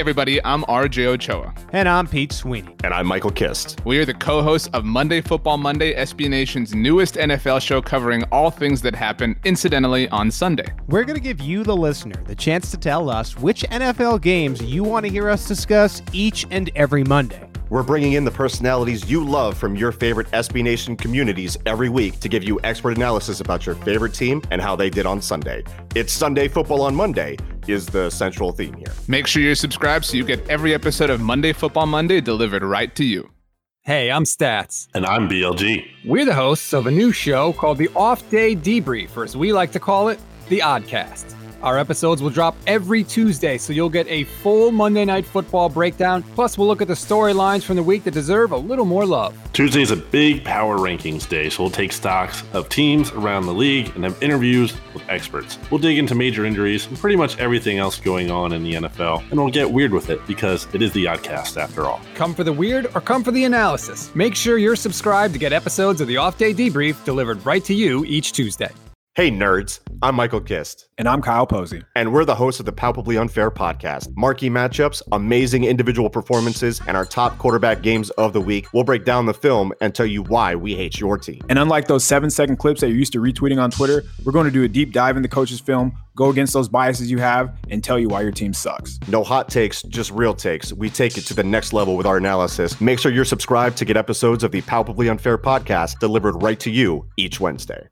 Everybody, I'm RJ Ochoa. And I'm Pete Sweeney. And I'm Michael Kist. We are the co-hosts of Monday Football Monday, SB Nation's newest NFL show covering all things that happen incidentally on Sunday. We're going to give you, the listener, the chance to tell us which NFL games you want to hear us discuss each and every Monday. We're bringing in the personalities you love from your favorite SB Nation communities every week to give you expert analysis about your favorite team and how they did on Sunday. It's Sunday Football on Monday is the central theme here. Make sure you're subscribed so you get every episode of Monday Football Monday delivered right to you. Hey, I'm Stats. And I'm BLG. We're the hosts of a new show called the Off Day Debrief, or as we like to call it, the Oddcast. Our episodes will drop every Tuesday, so you'll get a full Monday Night Football breakdown. Plus, we'll look at the storylines from the week that deserve a little more love. Tuesday is a big power rankings day, so we'll take stocks of teams around the league and have interviews with experts. We'll dig into major injuries and pretty much everything else going on in the NFL, and we'll get weird with it because it is the Oddcast after all. Come for the weird or come for the analysis. Make sure you're subscribed to get episodes of the Off Day Debrief delivered right to you each Tuesday. Hey, nerds. I'm Michael Kist. And I'm Kyle Posey. And we're the hosts of the Palpably Unfair podcast. Marquee matchups, amazing individual performances, and our top quarterback games of the week. We'll break down the film and tell you why we hate your team. And unlike those seven second clips that you're used to retweeting on Twitter, we're going to do a deep dive in the coach's film, go against those biases you have, and tell you why your team sucks. No hot takes, just real takes. We take it to the next level with our analysis. Make sure you're subscribed to get episodes of the Palpably Unfair podcast delivered right to you each Wednesday.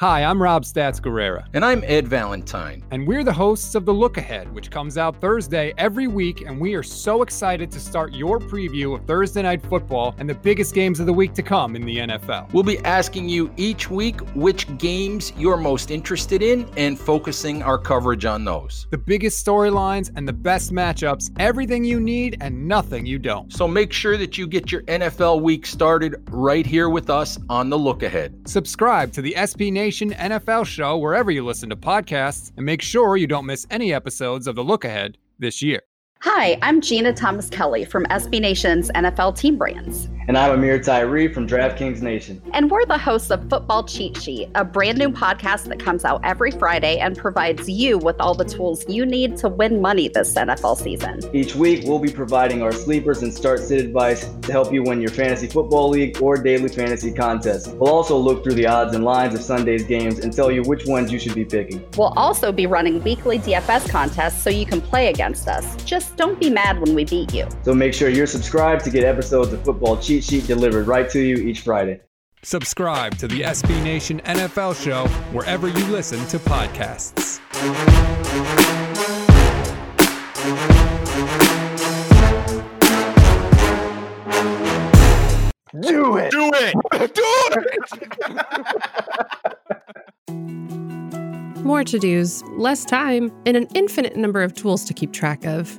Hi, I'm Rob Stats Guerrera. And I'm Ed Valentine. And we're the hosts of The Look Ahead, which comes out Thursday every week. And we are so excited to start your preview of Thursday Night Football and the biggest games of the week to come in the NFL. We'll be asking you each week which games you're most interested in and focusing our coverage on those. The biggest storylines and the best matchups, everything you need and nothing you don't. So make sure that you get your NFL week started right here with us on The Look Ahead. Subscribe to the SB Nation Nation NFL show wherever you listen to podcasts, and make sure you don't miss any episodes of The Look Ahead this year. Hi, I'm Jeanna Thomas Kelly from SB Nation's NFL Team Brands. And I'm Ameer Tyree from DraftKings Nation. And we're the hosts of Football Cheat Sheet, a brand new podcast that comes out every Friday and provides you with all the tools you need to win money this NFL season. Each week, we'll be providing our sleepers and start sit advice to help you win your fantasy football league or daily fantasy contest. We'll also look through the odds and lines of Sunday's games and tell you which ones you should be picking. We'll also be running weekly DFS contests so you can play against us. Just don't be mad when we beat you. So make sure you're subscribed to get episodes of Football Cheat cheat sheet delivered right to you each Friday. Subscribe to the SB Nation NFL show wherever you listen to podcasts. Do it! Do it! Do it! More to dos, less time, and an infinite number of tools to keep track of.